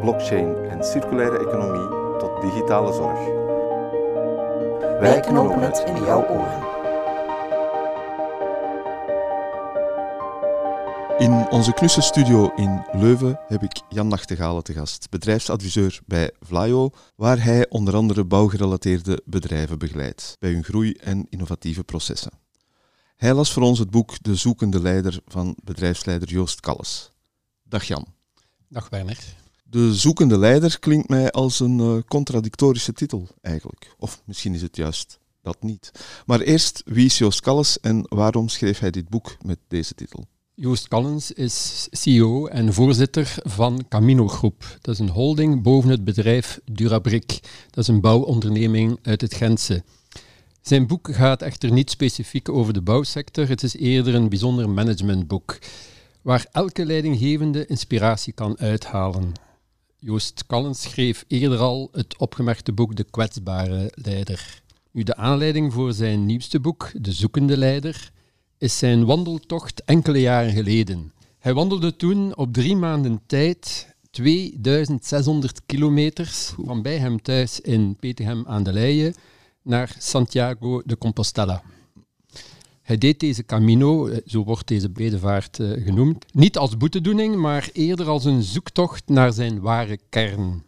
blockchain en circulaire economie tot digitale zorg. Wij knopen het in jouw oren. In onze knusse studio in Leuven heb ik Jan Nachtegalen te gast, bedrijfsadviseur bij Vlaio, waar hij onder andere bouwgerelateerde bedrijven begeleidt bij hun groei en innovatieve processen. Hij las voor ons het boek De Zoekende Leider van bedrijfsleider Joost Kalles. Dag Jan. Dag Werner. De Zoekende Leider klinkt mij als een uh, contradictorische titel eigenlijk. Of misschien is het juist dat niet. Maar eerst, wie is Joost Kalles en waarom schreef hij dit boek met deze titel? Joost Callens is CEO en voorzitter van Camino Groep. Dat is een holding boven het bedrijf Durabric. Dat is een bouwonderneming uit het Gentse. Zijn boek gaat echter niet specifiek over de bouwsector. Het is eerder een bijzonder managementboek, waar elke leidinggevende inspiratie kan uithalen. Joost Callens schreef eerder al het opgemerkte boek De kwetsbare leider. Nu, de aanleiding voor zijn nieuwste boek, De zoekende leider, is zijn wandeltocht enkele jaren geleden. Hij wandelde toen op drie maanden tijd 2600 kilometers van bij hem thuis in Petegem aan de Leie naar Santiago de Compostela. Hij deed deze Camino, eh, zo wordt deze bedevaart uh, genoemd, niet als boetedoening, maar eerder als een zoektocht naar zijn ware kern.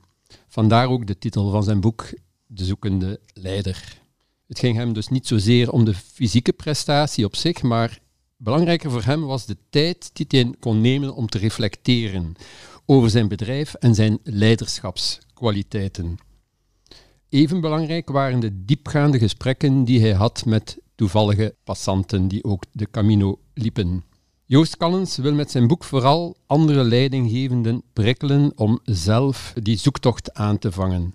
Vandaar ook de titel van zijn boek, De Zoekende Leider. Het ging hem dus niet zozeer om de fysieke prestatie op zich, maar belangrijker voor hem was de tijd die hij kon nemen om te reflecteren over zijn bedrijf en zijn leiderschapskwaliteiten. Even belangrijk waren de diepgaande gesprekken die hij had met toevallige passanten die ook de Camino liepen. Joost Callens wil met zijn boek vooral andere leidinggevenden prikkelen om zelf die zoektocht aan te vangen.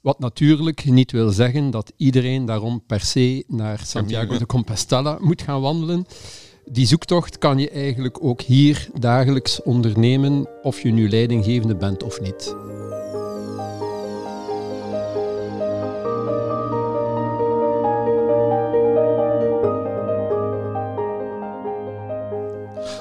Wat natuurlijk niet wil zeggen dat iedereen daarom per se naar Santiago de Compostela moet gaan wandelen. Die zoektocht kan je eigenlijk ook hier dagelijks ondernemen, of je nu leidinggevende bent of niet.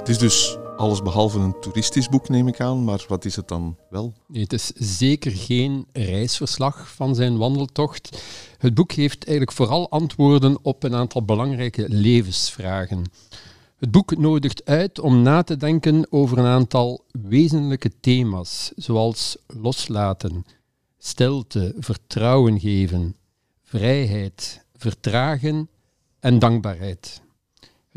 Het is dus alles behalve een toeristisch boek, neem ik aan, maar wat is het dan wel? Nee, het is zeker geen reisverslag van zijn wandeltocht. Het boek geeft eigenlijk vooral antwoorden op een aantal belangrijke levensvragen. Het boek nodigt uit om na te denken over een aantal wezenlijke thema's, zoals loslaten, stilte, vertrouwen geven, vrijheid, vertragen en dankbaarheid.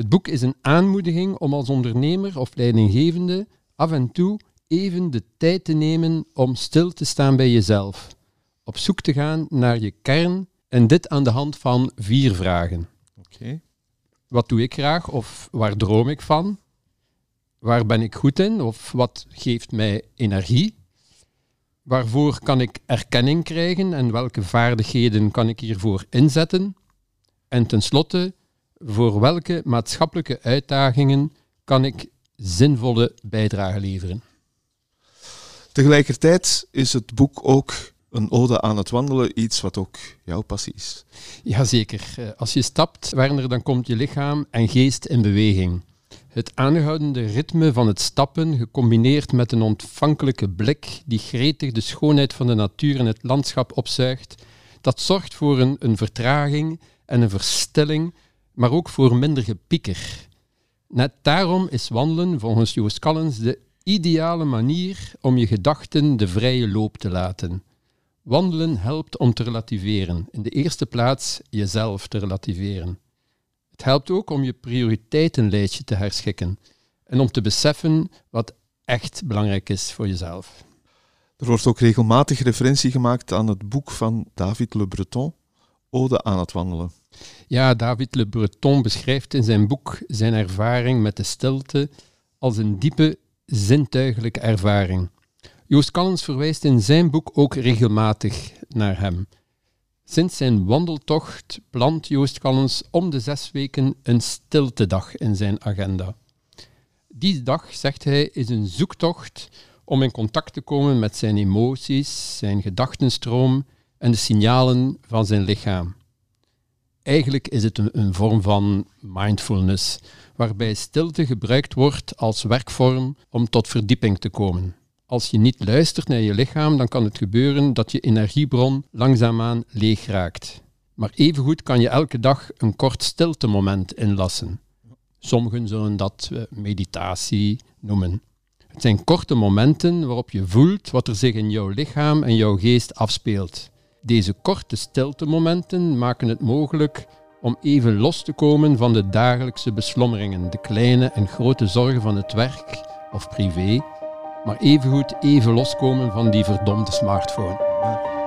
Het boek is een aanmoediging om als ondernemer of leidinggevende af en toe even de tijd te nemen om stil te staan bij jezelf, op zoek te gaan naar je kern en dit aan de hand van vier vragen. Oké. Wat doe ik graag of waar droom ik van? Waar ben ik goed in of wat geeft mij energie? Waarvoor kan ik erkenning krijgen en welke vaardigheden kan ik hiervoor inzetten? En tenslotte, voor welke maatschappelijke uitdagingen kan ik zinvolle bijdrage leveren? Tegelijkertijd is het boek ook een ode aan het wandelen, iets wat ook jouw passie is. Jazeker. Eh, als je stapt, Werner, dan komt je lichaam en geest in beweging. Het aanhoudende ritme van het stappen, gecombineerd met een ontvankelijke blik die gretig de schoonheid van de natuur en het landschap opzuigt, dat zorgt voor een, een vertraging en een verstilling maar ook voor minder gepieker. Net daarom is wandelen volgens Joost Callens de ideale manier om je gedachten de vrije loop te laten. Wandelen helpt om te relativeren. In de eerste plaats jezelf te relativeren. Het helpt ook om je prioriteitenlijstje te herschikken en om te beseffen wat echt belangrijk is voor jezelf. Er wordt ook regelmatig referentie gemaakt aan het boek van David Le Breton, Ode aan het wandelen. Ja, David Le Breton beschrijft in zijn boek zijn ervaring met de stilte als een diepe zintuigelijke ervaring. Joost Callens verwijst in zijn boek ook regelmatig naar hem. Sinds zijn wandeltocht plant Joost Callens om de zes weken een stiltedag in zijn agenda. Die dag, zegt hij, is een zoektocht om in contact te komen met zijn emoties, zijn gedachtenstroom en de signalen van zijn lichaam. Eigenlijk is het een, vorm van mindfulness, waarbij stilte gebruikt wordt als werkvorm om tot verdieping te komen. Als je niet luistert naar je lichaam, dan kan het gebeuren dat je energiebron langzaamaan leeg raakt. Maar evengoed kan je elke dag een kort stiltemoment inlassen. Sommigen zullen dat eh, meditatie noemen. Het zijn korte momenten waarop je voelt wat er zich in jouw lichaam en jouw geest afspeelt. Deze korte stiltemomenten maken het mogelijk om even los te komen van de dagelijkse beslommeringen, de kleine en grote zorgen van het werk of privé, maar evengoed even loskomen van die verdomde smartphone.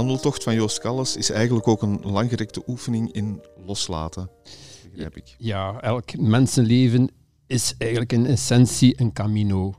Wandeltocht van Joost Kalles is eigenlijk ook een langgerekte oefening in loslaten, begrijp ik. Ja, elk mensenleven is eigenlijk in essentie een camino.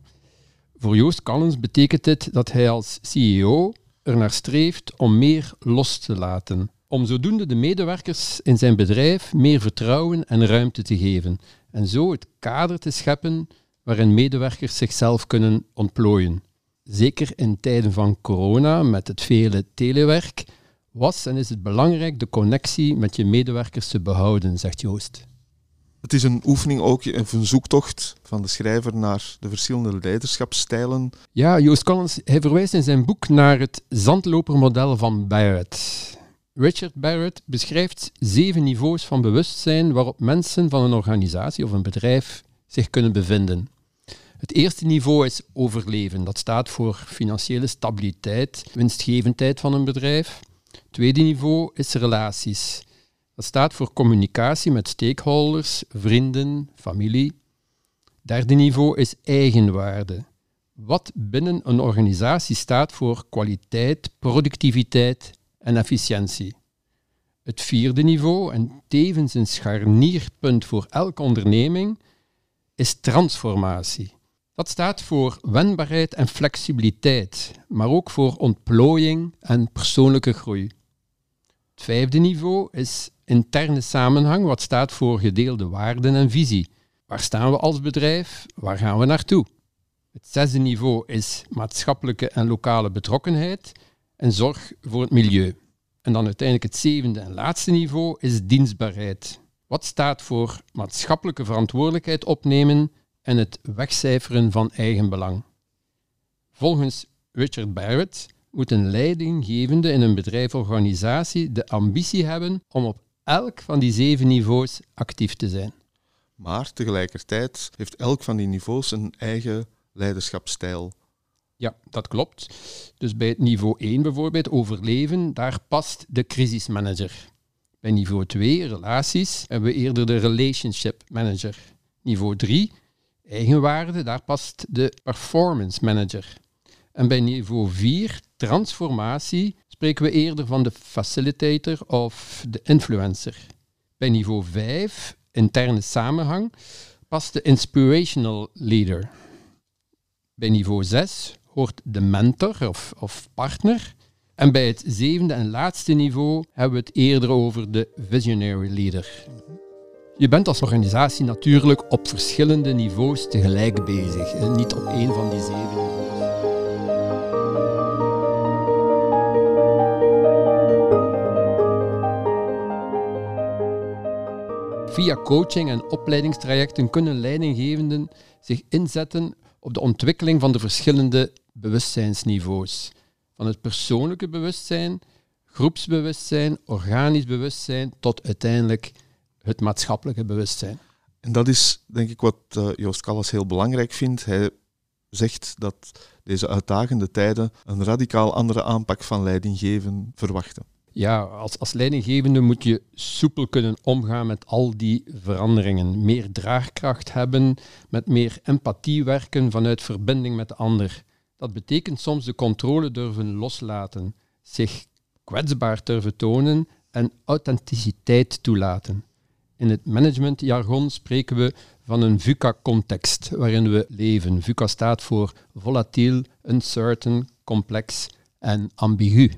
Voor Joost Callens betekent dit dat hij als CEO er naar streeft om meer los te laten. Om zodoende de medewerkers in zijn bedrijf meer vertrouwen en ruimte te geven. En zo het kader te scheppen waarin medewerkers zichzelf kunnen ontplooien. Zeker in tijden van corona, met het vele telewerk, was en is het belangrijk de connectie met je medewerkers te behouden, zegt Joost. Het is een oefening ook, een zoektocht van de schrijver naar de verschillende leiderschapsstijlen. Ja, Joost Collins, hij verwijst in zijn boek naar het zandlopermodel van Barrett. Richard Barrett beschrijft zeven niveaus van bewustzijn waarop mensen van een organisatie of een bedrijf zich kunnen bevinden. Het eerste niveau is overleven. Dat staat voor financiële stabiliteit, winstgevendheid van een bedrijf. Het tweede niveau is relaties. Dat staat voor communicatie met stakeholders, vrienden, familie. Derde niveau is eigenwaarde. Wat binnen een organisatie staat voor kwaliteit, productiviteit en efficiëntie. Het vierde niveau, en tevens een scharnierpunt voor elke onderneming, is transformatie. Dat staat voor wendbaarheid en flexibiliteit, maar ook voor ontplooiing en persoonlijke groei. Het vijfde niveau is interne samenhang, wat staat voor gedeelde waarden en visie. Waar staan we als bedrijf? Waar gaan we naartoe? Het zesde niveau is maatschappelijke en lokale betrokkenheid en zorg voor het milieu. En dan uiteindelijk het zevende en laatste niveau is dienstbaarheid. Wat staat voor maatschappelijke verantwoordelijkheid opnemen en het wegcijferen van eigen belang. Volgens Richard Barrett moet een leidinggevende in een bedrijf of organisatie de ambitie hebben om op elk van die zeven niveaus actief te zijn. Maar tegelijkertijd heeft elk van die niveaus een eigen leiderschapsstijl. Ja, dat klopt. Dus bij het niveau 1 bijvoorbeeld, overleven, daar past de crisismanager. Bij niveau 2, relaties, hebben we eerder de relationship manager. Niveau 3, eigenwaarde, daar past de performance manager. En bij niveau 4, transformatie, spreken we eerder van de facilitator of de influencer. Bij niveau 5, interne samenhang, past de inspirational leader. Bij niveau 6 hoort de mentor of, of partner. En bij het zevende en laatste niveau hebben we het eerder over de visionary leader. Je bent als organisatie natuurlijk op verschillende niveaus tegelijk bezig, niet op één van die zeven niveaus. Via coaching en opleidingstrajecten kunnen leidinggevenden zich inzetten op de ontwikkeling van de verschillende bewustzijnsniveaus. Van het persoonlijke bewustzijn, groepsbewustzijn, organisch bewustzijn tot uiteindelijk het maatschappelijke bewustzijn. En dat is denk ik wat uh, Joost Callas heel belangrijk vindt. Hij zegt dat deze uitdagende tijden een radicaal andere aanpak van leidinggeven verwachten. Ja, als, als leidinggevende moet je soepel kunnen omgaan met al die veranderingen. Meer draagkracht hebben, met meer empathie werken vanuit verbinding met de ander. Dat betekent soms de controle durven loslaten, zich kwetsbaar durven tonen en authenticiteit toelaten. In het managementjargon spreken we van een VUCA-context waarin we leven. VUCA staat voor volatiel, uncertain, complex en ambigu.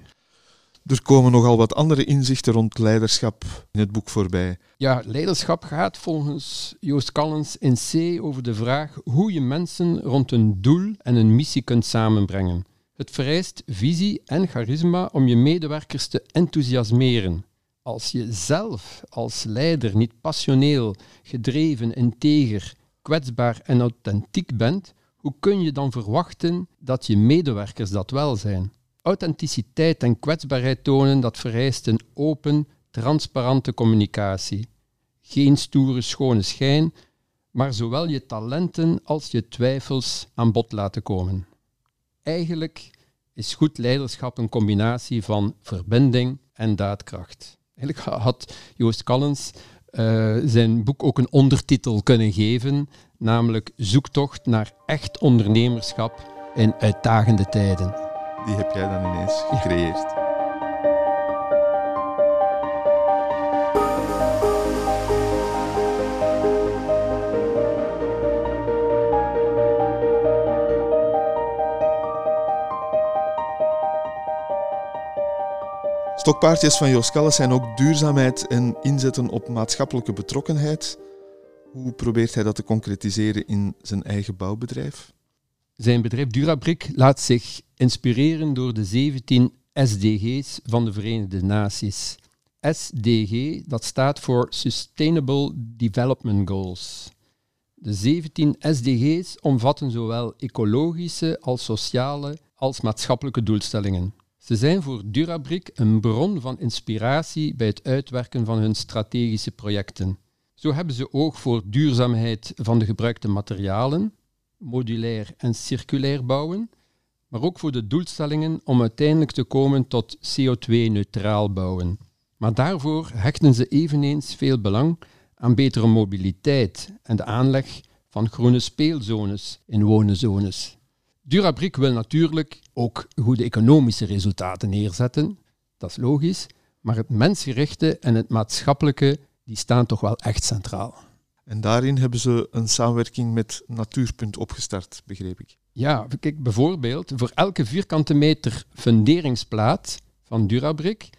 Er komen nogal wat andere inzichten rond leiderschap in het boek voorbij. Ja, leiderschap gaat volgens Joost Callens in C over de vraag hoe je mensen rond een doel en een missie kunt samenbrengen. Het vereist visie en charisma om je medewerkers te enthousiasmeren. Als je zelf als leider niet passioneel, gedreven, integer, kwetsbaar en authentiek bent, hoe kun je dan verwachten dat je medewerkers dat wel zijn? Authenticiteit en kwetsbaarheid tonen, dat vereist een open, transparante communicatie. Geen stoere, schone schijn, maar zowel je talenten als je twijfels aan bod laten komen. Eigenlijk is goed leiderschap een combinatie van verbinding en daadkracht. Eigenlijk had Joost Callens uh, zijn boek ook een ondertitel kunnen geven, namelijk Zoektocht naar echt ondernemerschap in uitdagende tijden. Die heb jij dan ineens gecreëerd. Stokpaardjes van Joost Kalles zijn ook duurzaamheid en inzetten op maatschappelijke betrokkenheid. Hoe probeert hij dat te concretiseren in zijn eigen bouwbedrijf? Zijn bedrijf Durabric laat zich inspireren door de 17 SDG's van de Verenigde Naties. SDG, dat staat voor Sustainable Development Goals. De 17 SDG's omvatten zowel ecologische als sociale als maatschappelijke doelstellingen. Ze zijn voor Durabric een bron van inspiratie bij het uitwerken van hun strategische projecten. Zo hebben ze oog voor duurzaamheid van de gebruikte materialen, modulair en circulair bouwen, maar ook voor de doelstellingen om uiteindelijk te komen tot CO2-neutraal bouwen. Maar daarvoor hechten ze eveneens veel belang aan betere mobiliteit en de aanleg van groene speelzones in wonenzones. Durabric wil natuurlijk ook goede economische resultaten neerzetten, dat is logisch, maar het mensgerichte en het maatschappelijke die staan toch wel echt centraal. En daarin hebben ze een samenwerking met Natuurpunt opgestart, begreep ik. Ja, kijk, bijvoorbeeld voor elke vierkante meter funderingsplaat van Durabric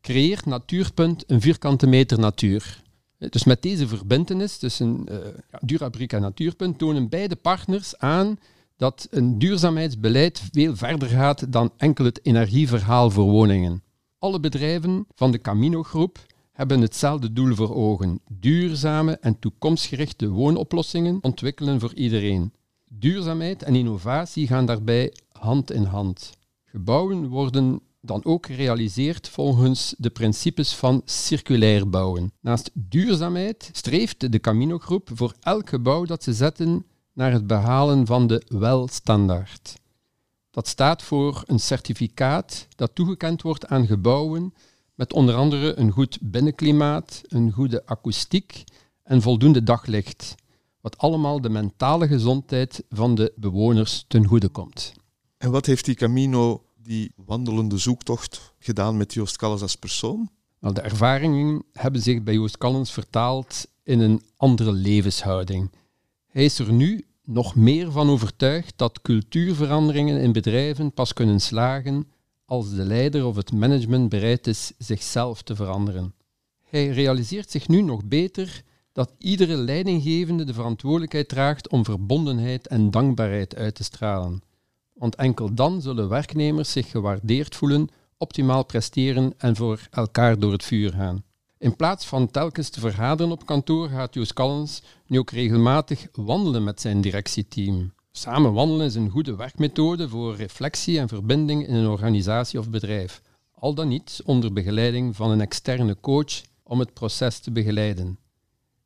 creëert Natuurpunt een vierkante meter natuur. Dus met deze verbindenis tussen uh, Durabric en Natuurpunt tonen beide partners aan dat een duurzaamheidsbeleid veel verder gaat dan enkel het energieverhaal voor woningen. Alle bedrijven van de Camino-groep hebben hetzelfde doel voor ogen: duurzame en toekomstgerichte woonoplossingen ontwikkelen voor iedereen. Duurzaamheid en innovatie gaan daarbij hand in hand. Gebouwen worden dan ook gerealiseerd volgens de principes van circulair bouwen. Naast duurzaamheid streeft de Camino-groep voor elk gebouw dat ze zetten naar het behalen van de WEL-standaard. Dat staat voor een certificaat dat toegekend wordt aan gebouwen met onder andere een goed binnenklimaat, een goede akoestiek en voldoende daglicht, wat allemaal de mentale gezondheid van de bewoners ten goede komt. En wat heeft die Camino, die wandelende zoektocht, gedaan met Joost Callens als persoon? Nou, de ervaringen hebben zich bij Joost Callens vertaald in een andere levenshouding. Hij is er nu nog meer van overtuigd dat cultuurveranderingen in bedrijven pas kunnen slagen als de leider of het management bereid is zichzelf te veranderen. Hij realiseert zich nu nog beter dat iedere leidinggevende de verantwoordelijkheid draagt om verbondenheid en dankbaarheid uit te stralen. Want enkel dan zullen werknemers zich gewaardeerd voelen, optimaal presteren en voor elkaar door het vuur gaan. In plaats van telkens te vergaderen op kantoor gaat Joost Callens nu ook regelmatig wandelen met zijn directieteam. Samen wandelen is een goede werkmethode voor reflectie en verbinding in een organisatie of bedrijf. Al dan niet onder begeleiding van een externe coach om het proces te begeleiden.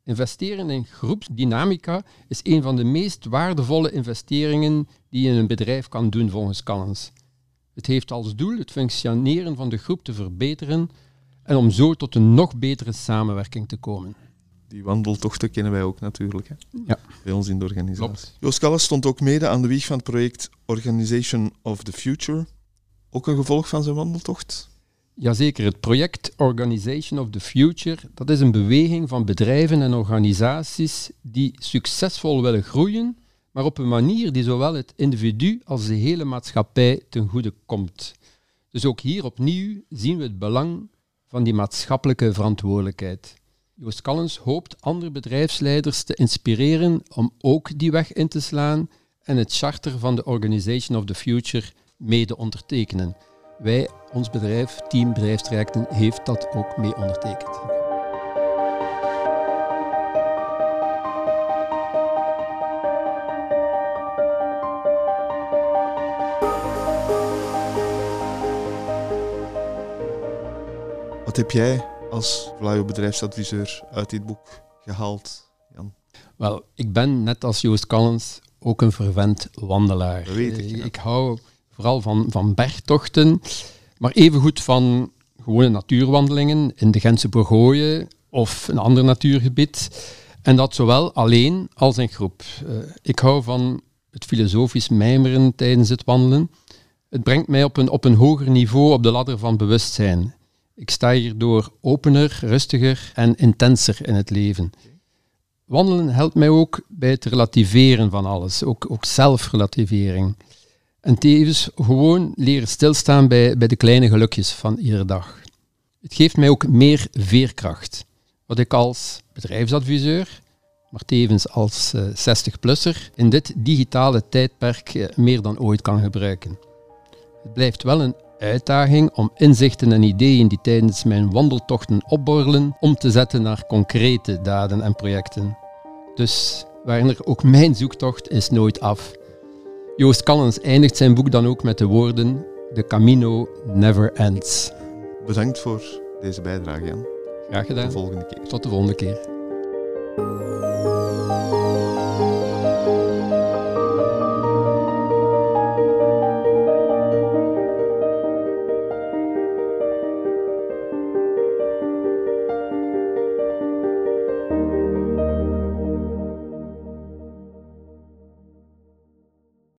Investeren in groepsdynamica is een van de meest waardevolle investeringen die je in een bedrijf kan doen volgens Callens. Het heeft als doel het functioneren van de groep te verbeteren en om zo tot een nog betere samenwerking te komen. Die wandeltochten kennen wij ook natuurlijk. Hè? Ja. bij ons in de organisatie. Klopt. Joost stond ook mede aan de wieg van het project Organization of the Future. Ook een gevolg van zijn wandeltocht? Jazeker, het project Organization of the Future, dat is een beweging van bedrijven en organisaties die succesvol willen groeien, maar op een manier die zowel het individu als de hele maatschappij ten goede komt. Dus ook hier opnieuw zien we het belang van die maatschappelijke verantwoordelijkheid. Joost Callens hoopt andere bedrijfsleiders te inspireren om ook die weg in te slaan en het charter van de Organization of the Future mee te ondertekenen. Wij, ons bedrijf, Team Bedrijfstrajecten, heeft dat ook mee ondertekend. Wat heb jij als Vlaio bedrijfsadviseur uit dit boek gehaald, Jan? Wel, ik ben net als Joost Callens ook een vervent wandelaar. Dat weet ik, Eh, ja. Ik hou vooral van, van bergtochten, maar evengoed van gewone natuurwandelingen in de Gentse Bourgogne of een ander natuurgebied. En dat zowel alleen als in groep. Eh, ik hou van het filosofisch mijmeren tijdens het wandelen. Het brengt mij op een, op een hoger niveau op de ladder van bewustzijn. Ik sta hierdoor opener, rustiger en intenser in het leven. Wandelen helpt mij ook bij het relativeren van alles, ook, ook zelfrelativering. En tevens gewoon leren stilstaan bij, bij de kleine gelukjes van iedere dag. Het geeft mij ook meer veerkracht, wat ik als bedrijfsadviseur, maar tevens als eh, 60-plusser, in dit digitale tijdperk eh, meer dan ooit kan gebruiken. Het blijft wel een uitdaging om inzichten en ideeën die tijdens mijn wandeltochten opborrelen, om te zetten naar concrete daden en projecten. Dus Werner, ook mijn zoektocht is nooit af. Joost Callens eindigt zijn boek dan ook met de woorden: The Camino never ends. Bedankt voor deze bijdrage, Jan. Graag Tot de gedaan. volgende keer. Tot de volgende keer.